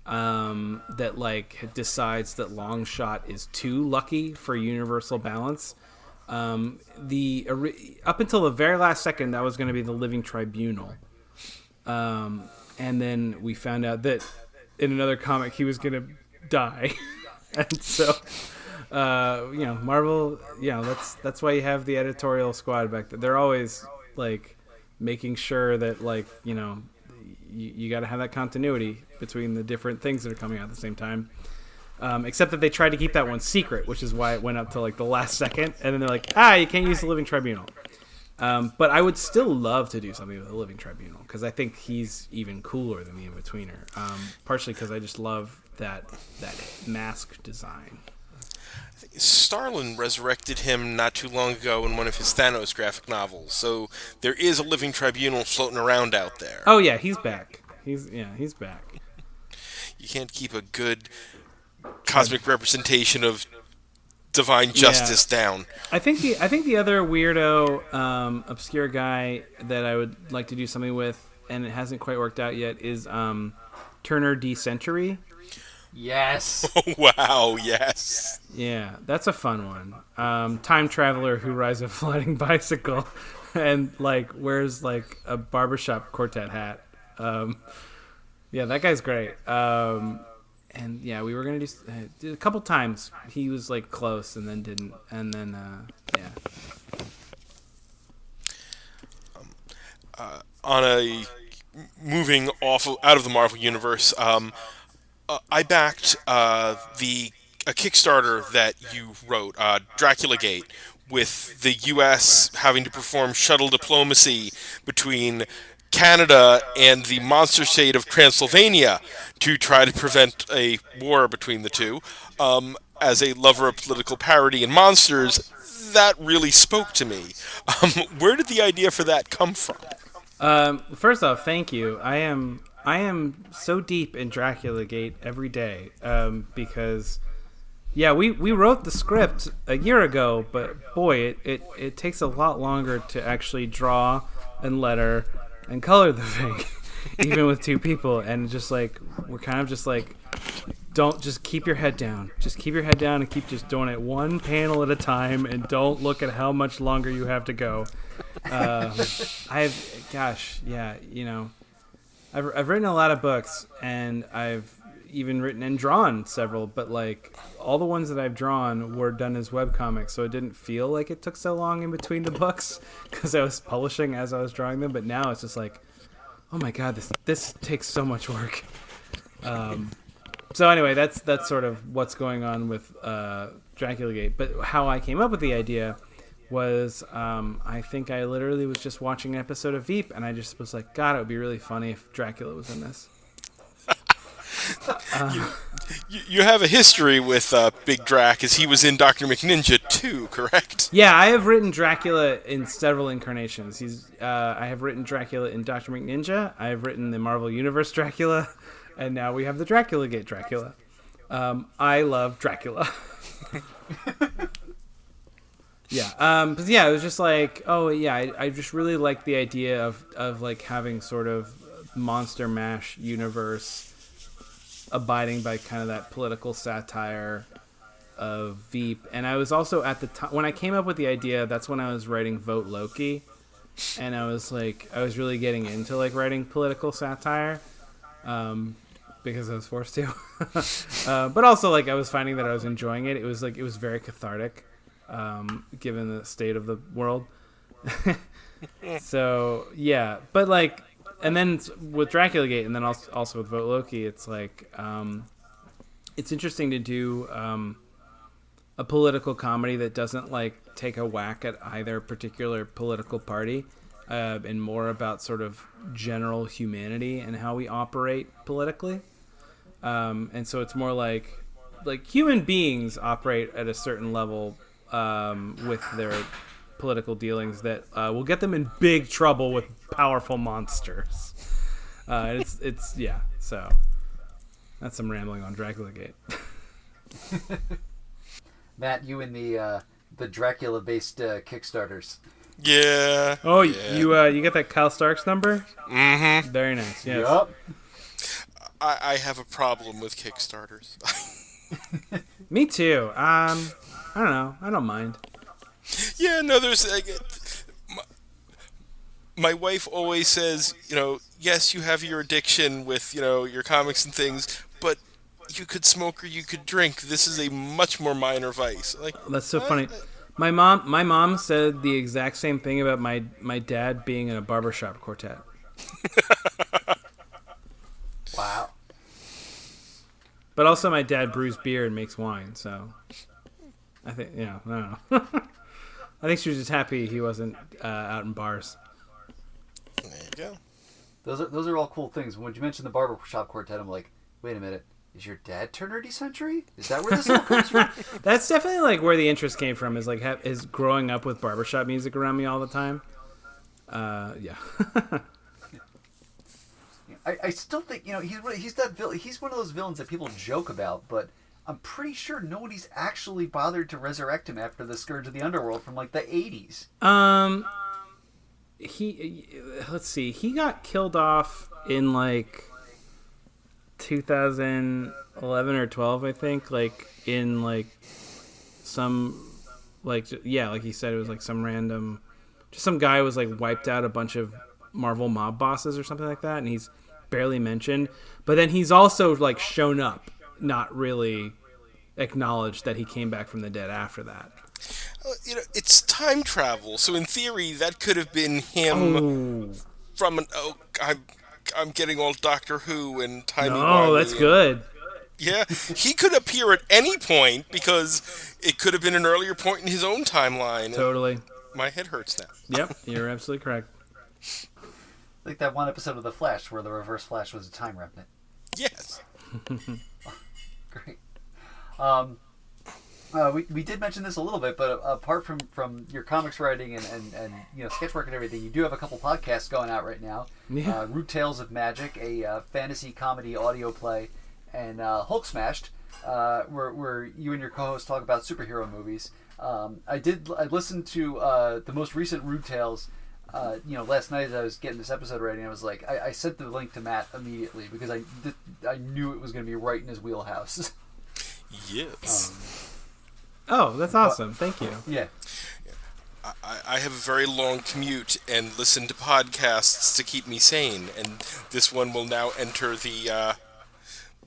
um, that like decides that Longshot is too lucky for universal balance. Um, the up until the very last second, that was going to be the living tribunal, um, and then we found out that in another comic he was going to die, and so uh, you know Marvel, you know that's that's why you have the editorial squad back there. They're always like making sure that like you know you, you got to have that continuity between the different things that are coming out at the same time. Um, except that they tried to keep that one secret, which is why it went up to like the last second, and then they're like, ah, you can't use the Living Tribunal. Um, but I would still love to do something with the Living Tribunal because I think he's even cooler than the Inbetweener. Um, partially because I just love that that mask design. Starlin resurrected him not too long ago in one of his Thanos graphic novels, so there is a living tribunal floating around out there. Oh yeah, he's back. He's yeah, he's back. You can't keep a good cosmic representation of divine justice down. I think the I think the other weirdo, um, obscure guy that I would like to do something with, and it hasn't quite worked out yet, is um, Turner D Century. Yes. wow, yes. Yeah, that's a fun one. Um, time traveler who rides a flying bicycle and like wears like a barbershop quartet hat. Um, yeah, that guy's great. Um, and yeah, we were gonna do uh, a couple times. He was like close and then didn't, and then uh, yeah. on a moving off of, out of the Marvel universe, um, uh, I backed uh, the a Kickstarter that you wrote, uh, Dracula Gate, with the U.S. having to perform shuttle diplomacy between Canada and the monster state of Transylvania to try to prevent a war between the two. Um, as a lover of political parody and monsters, that really spoke to me. Um, where did the idea for that come from? Um, first off, thank you. I am I am so deep in Dracula Gate every day um, because yeah, we, we wrote the script a year ago, but boy, it, it, it takes a lot longer to actually draw and letter and color the thing, even with two people. And just like we're kind of just like, don't just keep your head down. Just keep your head down and keep just doing it one panel at a time, and don't look at how much longer you have to go. Uh, I've, gosh, yeah, you know, I've, I've written a lot of books, and I've even written and drawn several, but like all the ones that I've drawn were done as webcomics, so it didn't feel like it took so long in between the books because I was publishing as I was drawing them. But now it's just like, oh my god, this this takes so much work. Um, so anyway, that's that's sort of what's going on with uh, Dracula Gate. But how I came up with the idea was um, I think I literally was just watching an episode of Veep, and I just was like, God, it would be really funny if Dracula was in this. uh, you, you, have a history with uh, Big Drac, as he was in Doctor McNinja too, correct? Yeah, I have written Dracula in several incarnations. He's uh, I have written Dracula in Doctor McNinja. I have written the Marvel Universe Dracula, and now we have the Dracula Gate Dracula. Um, I love Dracula. yeah um but yeah it was just like oh yeah I, I just really like the idea of of like having sort of monster mash universe abiding by kind of that political satire of veep. And i was also at the time when i came up with the idea that's when i was writing vote loki. And i was like i was really getting into like writing political satire um because i was forced to. Uh, but also like i was finding that i was enjoying it. It was like it was very cathartic um, given the state of the world. so yeah, but like, and then with Dracula Gate, and then also, with Vote Loki, it's like um, it's interesting to do um, a political comedy that doesn't like take a whack at either particular political party, uh, and more about sort of general humanity and how we operate politically. Um, and so it's more like like human beings operate at a certain level um, with their political dealings that uh, will get them in big trouble with powerful monsters. Uh, it's it's yeah. So that's some rambling on Dracula Gate. Matt, you and the uh, the Dracula based uh, Kickstarters. Yeah. Oh, yeah. you uh, you got that Kyle Starks number? Mm-hmm. Very nice. Yes. Yep. I, I have a problem with Kickstarters. Me too. Um, I don't know. I don't mind. Yeah, no, there's. Like, my, my wife always says, you know, yes, you have your addiction with, you know, your comics and things, but you could smoke or you could drink. This is a much more minor vice. Like oh, that's so funny. My mom, my mom said the exact same thing about my my dad being in a barbershop quartet. wow. But also, my dad brews beer and makes wine, so I think, yeah, I don't know. I think she was just happy he wasn't uh, out in bars. There you go. Those are those are all cool things. When you mentioned the barbershop quartet, I'm like, wait a minute. Is your dad Turner Century? Is that where this all comes from? That's definitely like where the interest came from. Is like ha- is growing up with barbershop music around me all the time. Uh, yeah. I, I still think you know he's he's that he's one of those villains that people joke about, but I'm pretty sure nobody's actually bothered to resurrect him after the Scourge of the Underworld from like the 80s. Um, he let's see, he got killed off in like 2011 or 12, I think. Like in like some like yeah, like he said, it was like some random, just some guy was like wiped out a bunch of Marvel mob bosses or something like that, and he's barely mentioned. But then he's also like shown up, not really acknowledged that he came back from the dead after that. Uh, you know, it's time travel, so in theory, that could have been him Oh, from an. Oh, I'm, I'm getting all Doctor Who and timey. no, that's good. Yeah, he could appear at any point because it could have been an earlier point in his own timeline. Totally. My head hurts now. Yep, you're absolutely correct. Like that one episode of The Flash where the Reverse Flash was a time remnant. Yes. Great. Um, uh, we, we did mention this a little bit, but apart from, from your comics writing and, and, and you know sketch work and everything, you do have a couple podcasts going out right now. Yeah. Uh, Rude Tales of Magic, a uh, fantasy comedy audio play, and uh, Hulk Smashed, uh, where, where you and your co-host talk about superhero movies. Um, I did I listened to uh, the most recent Root Tales. Uh, you know, last night as I was getting this episode ready, I was like, I, I sent the link to Matt immediately because I th- I knew it was going to be right in his wheelhouse. Yes. Oh, that's awesome. Thank you. yeah. I, I have a very long commute and listen to podcasts to keep me sane, and this one will now enter the uh,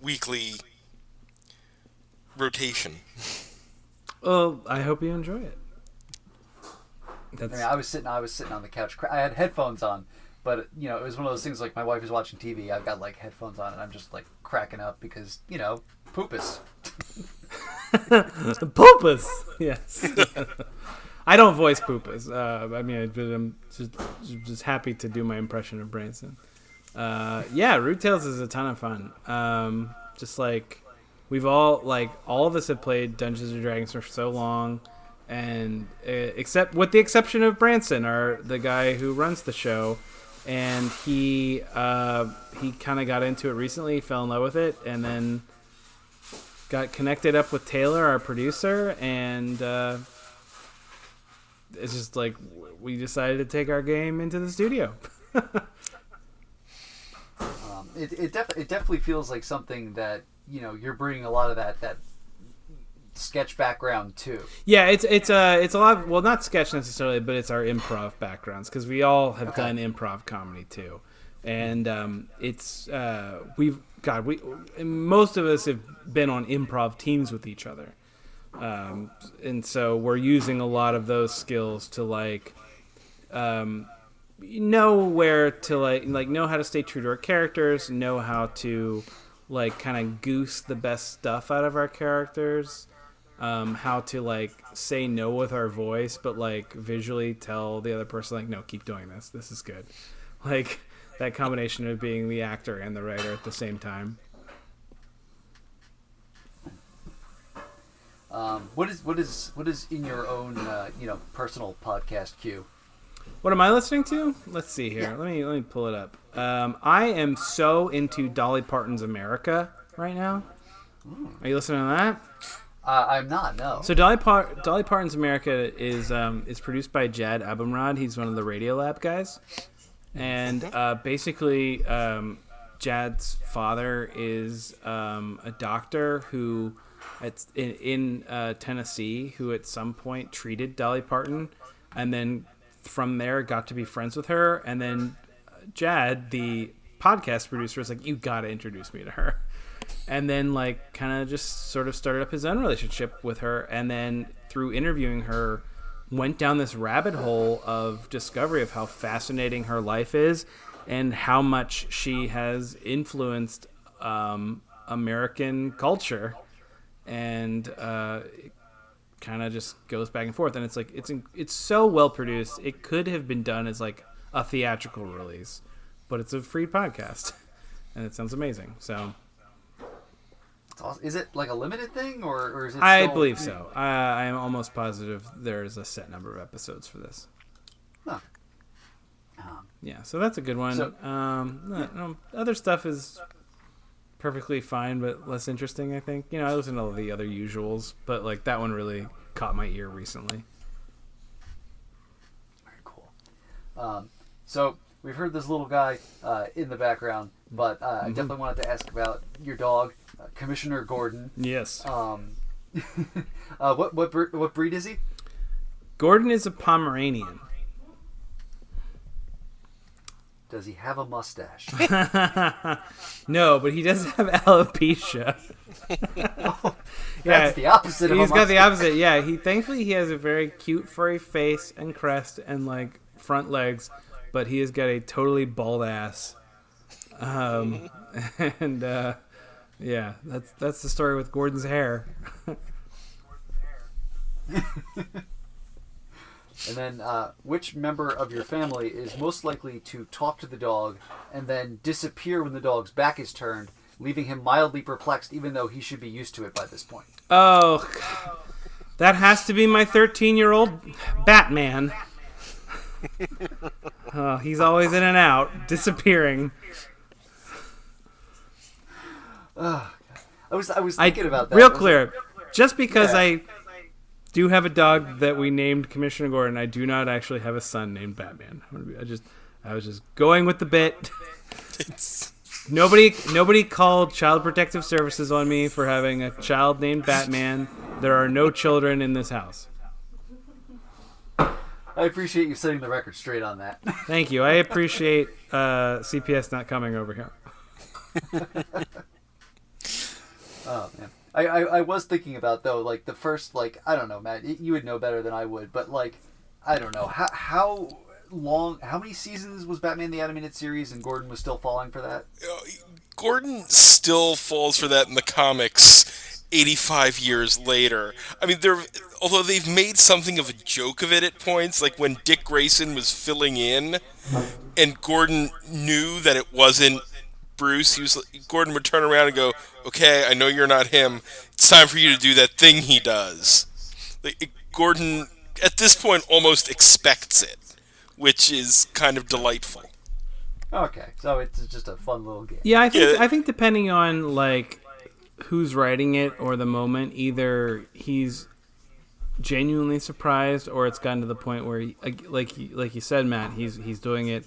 weekly rotation. Well, I hope you enjoy it. I mean, I was sitting, I was sitting on the couch. I had headphones on, but you know, it was one of those things like my wife is watching TV. I've got like headphones on, and I'm just like cracking up because you know, poopus. the Poopus. Yes. I don't voice Poopus. Uh, I mean, I- I'm just just happy to do my impression of Branson. Uh, yeah, Rude Tales is a ton of fun. Um, just like we've all like all of us have played Dungeons and Dragons for so long, and uh, except with the exception of Branson, our the guy who runs the show, and he uh, he kind of got into it recently, fell in love with it, and then got connected up with Taylor, our producer, and uh, it's just like we decided to take our game into the studio. Um, it it, def- it definitely feels like something that you know you're bringing a lot of that that sketch background too. Yeah, it's it's uh it's a lot. Of, well, not sketch necessarily, but it's our improv backgrounds because we all have Okay. done improv comedy too, and um, it's uh, we've God we most of us have been on improv teams with each other, um, and so we're using a lot of those skills to like um, know where to like like know how to stay true to our characters, know how to like kind of goose the best stuff out of our characters um, how to like say no with our voice, but like visually tell the other person like, no, keep doing this. This is good. Like that combination of being the actor and the writer at the same time. Um, what is what is what is in your own uh, you know personal podcast queue? What am I listening to? Let's see here. Yeah. Let me let me pull it up. Um, I am so into Dolly Parton's America right now. Are you listening to that? Uh, I'm not. No. So Dolly, Par- Dolly Parton's America is um, is produced by Jad Abumrad. He's one of the Radiolab guys, and uh, basically, um, Jad's father is um, a doctor who, at, in, in uh, Tennessee, who at some point treated Dolly Parton, and then from there got to be friends with her, and then Jad, the podcast producer, was like, "You got to introduce me to her." and then like kind of just sort of started up his own relationship with her and then through interviewing her went down this rabbit hole of discovery of how fascinating her life is and how much she has influenced um, american culture. And uh, kind of just goes back and forth and it's like it's it's so well produced it could have been done as like a theatrical release but it's a free podcast and it sounds amazing so It's awesome. Is it like a limited thing or, or is it? I still- believe so. I, I am almost positive there's a set number of episodes for this. Huh. Um, Yeah, so that's a good one. So- um, no, no, other stuff is perfectly fine, but less interesting. I think. You know, I listen to all the other usuals, but like that one really caught my ear recently. Very cool. Um, so we've heard this little guy uh, in the background, but uh, Mm-hmm. I definitely wanted to ask about your dog, Commissioner Gordon. Yes. Um, uh, what what bre- what breed is he? Gordon is a Pomeranian. Does he have a mustache? No, but he does have alopecia. That's the opposite of a He's got the opposite. Yeah, he thankfully he has a very cute furry face and crest and like front legs, but he has got a totally bald ass. Um, and uh, yeah, that's that's the story with Gordon's hair. And then, uh, which member of your family is most likely to talk to the dog and then disappear when the dog's back is turned, leaving him mildly perplexed, even though he should be used to it by this point? Oh, that has to be my 13 year old Batman. oh, he's always in and out, disappearing. I was I was I, thinking about that. real I was clear. Just because Yeah. I do have a dog that we named Commissioner Gordon, I do not actually have a son named Batman. I'm be- I just, I was just going with the bit. Nobody, nobody called Child Protective Services on me for having a child named Batman. There are no children in this house. I appreciate you setting the record straight on that. Thank you. I appreciate uh, CPS not coming over here. Oh man, I, I I was thinking about though, like the first like I don't know, Matt, you would know better than I would, but like I don't know how how long, how many seasons was Batman the Animated Series, and Gordon was still falling for that? uh, Gordon still falls for that in the comics 85 years later. I mean, they're although they've made something of a joke of it at points, like when Dick Grayson was filling in, and Gordon knew that it wasn't Bruce. He was Gordon would turn around and go, "Okay, I know you're not him. It's time for you to do that thing he does." Like, it- Gordon, at this point, almost expects it, which is kind of delightful. Okay, so it's just a fun little game. Yeah, I think Yeah. I think depending on like who's writing it or the moment, either he's genuinely surprised or it's gotten to the point where, he, like like you- like you said, Matt, he's he's doing it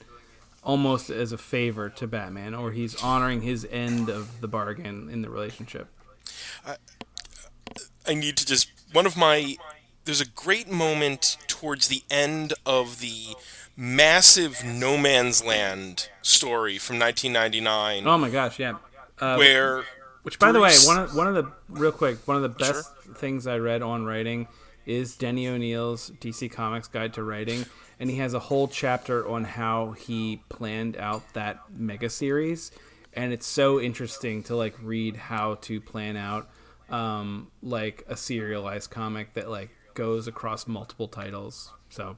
almost as a favor to Batman, or he's honoring his end of the bargain in the relationship. I need to just one of my there's a great moment towards the end of the massive No Man's Land story from 1999 Oh my gosh, yeah. Uh, where Which, by the way, one of one of the real quick, one of the best things I read on writing is Denny O'Neil's DC Comics Guide to Writing, and he has a whole chapter on how he planned out that mega series, and it's so interesting to like read how to plan out um, like a serialized comic that like goes across multiple titles. So,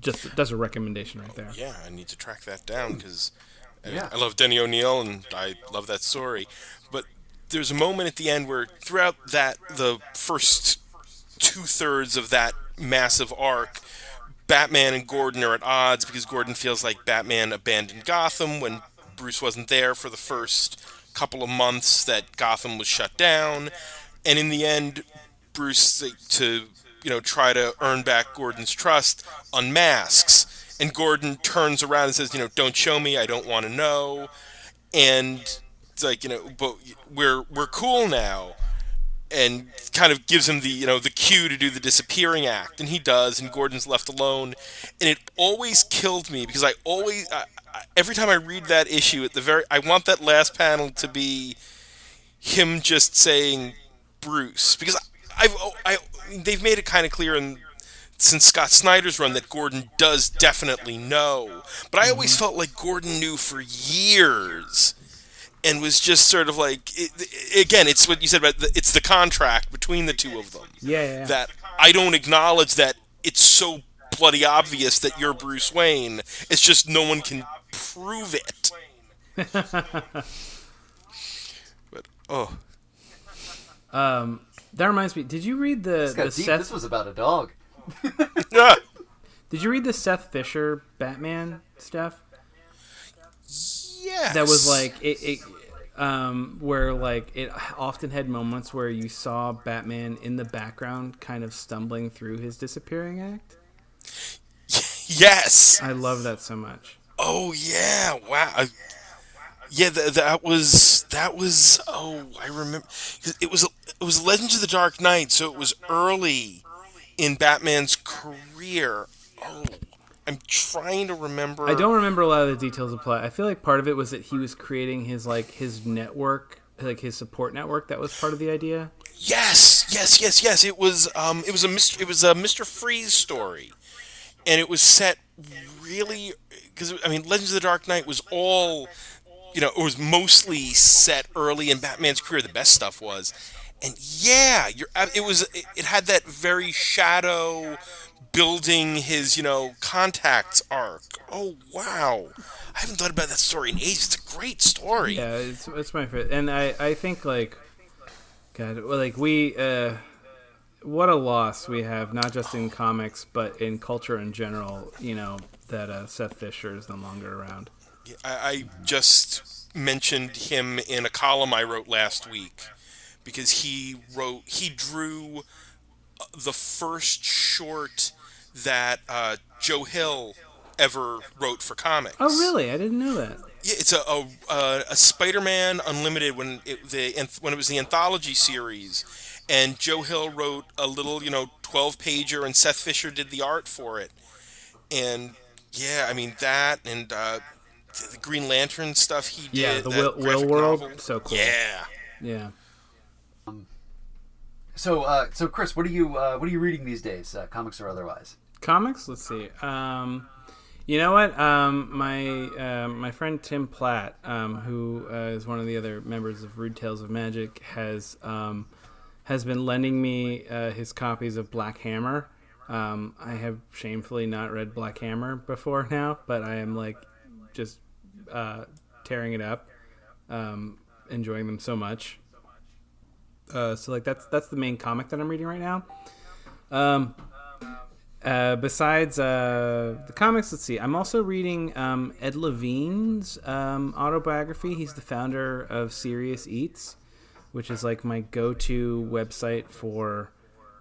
just that's a recommendation right there. yeah, I need to track that down because Yeah. I love Denny O'Neil and I love that story. But there's a moment at the end where throughout that the first two thirds of that massive arc, Batman and Gordon are at odds because Gordon feels like Batman abandoned Gotham when Bruce wasn't there for the first couple of months that Gotham was shut down, and in the end, Bruce to you know try to earn back Gordon's trust unmasks, and Gordon turns around and says, you know, don't show me, I don't want to know, and it's like you know, but we're we're cool now and kind of gives him the you know the cue to do the disappearing act and he does and gordon's left alone and it always killed me because i always I, I, every time i read that issue at the very i want that last panel to be him just saying bruce because i've I, they've made it kind of clear in since Scott Snyder's run that Gordon does definitely know, but I always mm-hmm. felt like Gordon knew for years and was just sort of like it, again it's what you said about the, it's the contract between the two of them Yeah, yeah, yeah. that i don't acknowledge that it's so bloody obvious that you're bruce wayne it's just no one can prove it but oh Um, that reminds me. Did you read the This the deep. Seth? This was about a dog. ah, Did you read the Seth Fisher Batman stuff? yes That was like it, it um, where like it often had moments where you saw Batman in the background, kind of stumbling through his disappearing act. yes I love that so much. Oh yeah! Wow. I, yeah, th- that was that was. Oh, I remember. It was it was Legends of the Dark Knight, so it was early in Batman's career. Oh, I'm trying to remember. I don't remember a lot of the details of plot. I feel like part of it was that he was creating his like his network, like his support network. That was part of the idea. Yes, yes, yes, yes. It was um, it was a Mr. it was a Mister Freeze story, and it was set really because I mean, Legends of the Dark Knight was all you know, it was mostly set early in Batman's career. The best stuff was, and yeah, you're. It was. It, it had that very shadow building his, you know, contacts arc. Oh wow, I haven't thought about that story in ages. It's a great story. Yeah, it's it's my favorite, and I I think like, God, well, like we. uh what a loss we have, not just in comics but in culture in general. You know that uh, Seth Fisher is no longer around. I, I just mentioned him in a column I wrote last week because he wrote he drew the first short that uh, Joe Hill ever wrote for comics. Oh, really? I didn't know that. Yeah, it's a a, a, a Spider-Man Unlimited when it the when it was the anthology series, and Joe Hill wrote a little you know twelve pager, and Seth Fisher did the art for it, and yeah, I mean that and uh, the Green Lantern stuff he did. Yeah, the Will, Will World, novel. so cool. Yeah. yeah. So, uh, so Chris, what are you uh, what are you reading these days, uh, comics or otherwise? Comics. Let's see. Um, you know what? Um, my uh, my friend Tim Platt, um, who uh, is one of the other members of Rude Tales of Magic, has um, has been lending me uh, his copies of Black Hammer. Um, I have shamefully not read Black Hammer before now, but I am like just uh, tearing it up, um, enjoying them so much. Uh, so like that's that's the main comic that I'm reading right now. Um, uh, besides uh, the comics, let's see. I'm also reading um, Ed Levine's um, autobiography. He's the founder of Serious Eats, which is like my go-to website for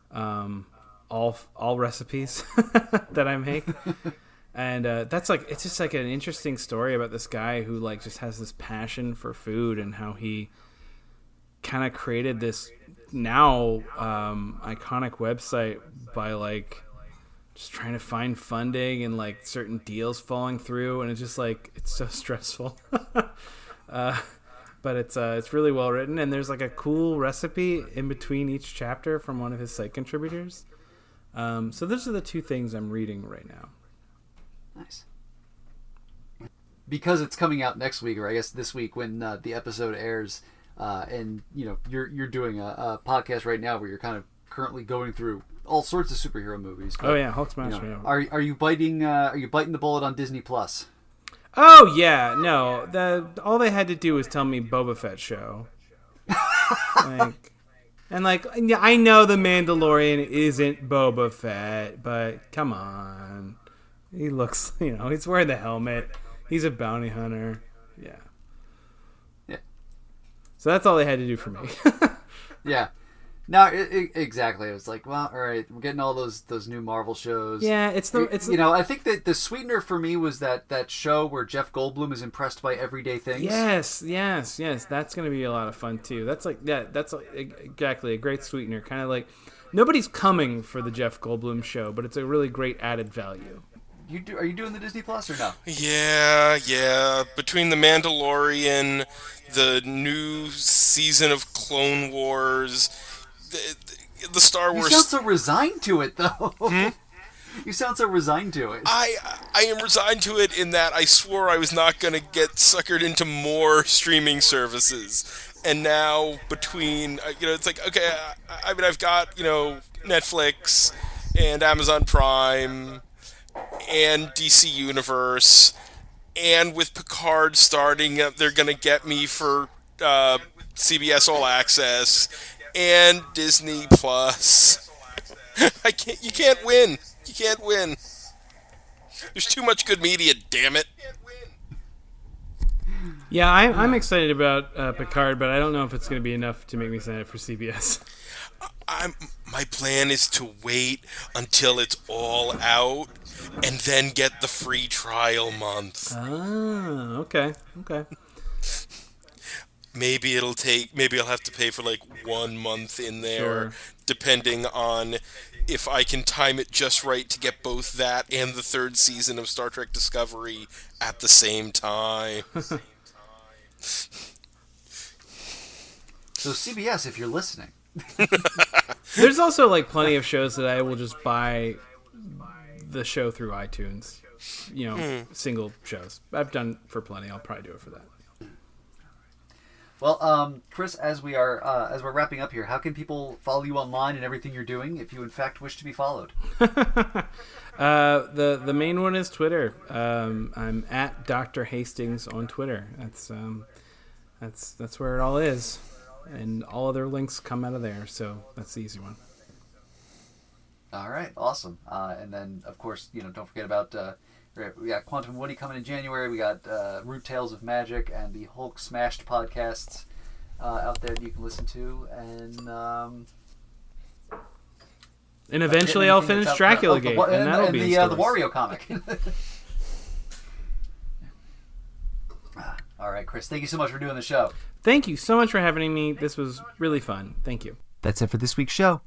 um, all all recipes that I make. and uh, that's like it's just like an interesting story about this guy who like just has this passion for food and how he kind of created this now um, iconic website by like just trying to find funding and like certain deals falling through and it's just like it's so stressful. Uh, but it's uh, it's really well written and there's like a cool recipe in between each chapter from one of his site contributors. Um, so those are the two things i'm reading right now. Nice. Because it's coming out next week, or I guess this week when uh, the episode airs, uh, and you know you're you're doing a, a podcast right now where you're kind of currently going through all sorts of superhero movies. oh yeah hulk you smash know, me are are you biting uh, are you biting the bullet on Disney Plus? oh yeah no the all they had to do was tell me boba fett show like and like i know the mandalorian isn't boba fett but come on he looks you know he's wearing the helmet he's a bounty hunter yeah Yeah. so that's all they had to do for me Yeah. No, it, it, exactly. It was like, well, all right, we're getting all those those new Marvel shows. yeah it's the it's you know, I think that the sweetener for me was that that show where Jeff Goldblum is impressed by everyday things. Yes, yes, yes. That's going to be a lot of fun too. That's like yeah, that's like, exactly a great sweetener. Kind of like nobody's coming for the Jeff Goldblum show, but it's a really great added value. You do? Are you doing the Disney Plus or no? Yeah, yeah. Between the Mandalorian, the new season of Clone Wars, the, the Star You Wars. sound so resigned to it, though. Hmm? you sound so resigned to it. I I am resigned to it in that I swore I was not going to get suckered into more streaming services, and now between uh, you know it's like okay, I, I mean I've got you know Netflix and Amazon Prime and DC Universe, and with Picard starting, uh, they're going to get me for uh, CBS All Access and Disney Plus. I can't. You can't win. You can't win. There's too much good media. Damn it. Yeah, I'm, I'm excited about uh, Picard, but I don't know if it's going to be enough to make me sign up for CBS. I'm my plan is to wait until it's all out and then get the free trial month. Ah, okay, okay. Maybe it'll take maybe I'll have to pay for like 1 month in there Sure. depending on if I can time it just right to get both that and the third season of Star Trek Discovery at the same time. So CBS, if you're listening, There's also like plenty of shows that I will just buy the show through iTunes. You know, hmm. single shows. I've done for plenty. I'll probably do it for that. Well, um, Chris, as we are uh, as we're wrapping up here, how can people follow you online and everything you're doing if you in fact wish to be followed? Uh, the the main one is Twitter. Um, I'm at Dr. Hastings on Twitter. That's um, that's that's where it all is, and all other links come out of there. So that's the easy one. All right, awesome. Uh, and then, of course, you know, don't forget about uh, we got Quantum Woody coming in January. We got uh, Rude Tales of Magic and the Hulk Smashed podcasts uh, out there that you can listen to. And um, And eventually, I'll finish out- Dracula oh, the Gate, wa- and that'll be the in uh, the. Wario comic. All right, Chris. Thank you so much for doing the show. Thank you so much for having me. This was really fun. Thank you. That's it for this week's show.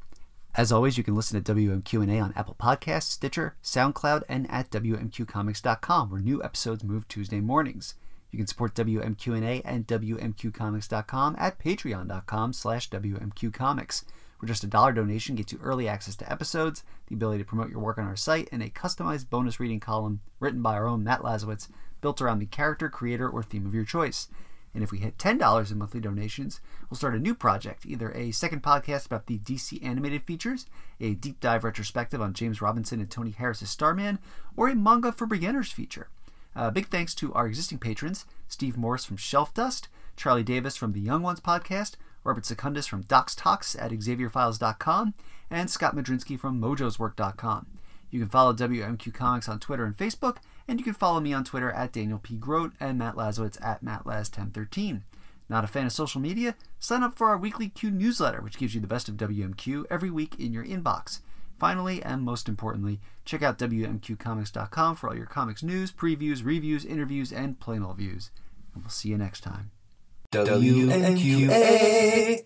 As always, you can listen to WMQ&A on Apple Podcasts, Stitcher, SoundCloud, and at WMQComics.com, where new episodes move Tuesday mornings. You can support WMQ&A and WMQComics.com at patreon.com slash WMQComics, where just a dollar donation gets you early access to episodes, the ability to promote your work on our site, and a customized bonus reading column written by our own Matt Lazowitz, built around the character, creator, or theme of your choice. And if we hit $10 in monthly donations, we'll start a new project either a second podcast about the DC animated features, a deep dive retrospective on James Robinson and Tony Harris's Starman, or a manga for beginners feature. Uh, big thanks to our existing patrons Steve Morris from Shelf Dust, Charlie Davis from the Young Ones podcast, Robert Secundus from Docs Talks at XavierFiles.com, and Scott Madrinsky from Mojo'sWork.com. You can follow WMQ Comics on Twitter and Facebook, and you can follow me on Twitter at Daniel P. Grote and Matt Lazowitz at MattLaz1013. Not a fan of social media? Sign up for our weekly Q newsletter, which gives you the best of WMQ every week in your inbox. Finally, and most importantly, check out WMQComics.com for all your comics news, previews, reviews, interviews, and plain old views. And we'll see you next time. WMQA.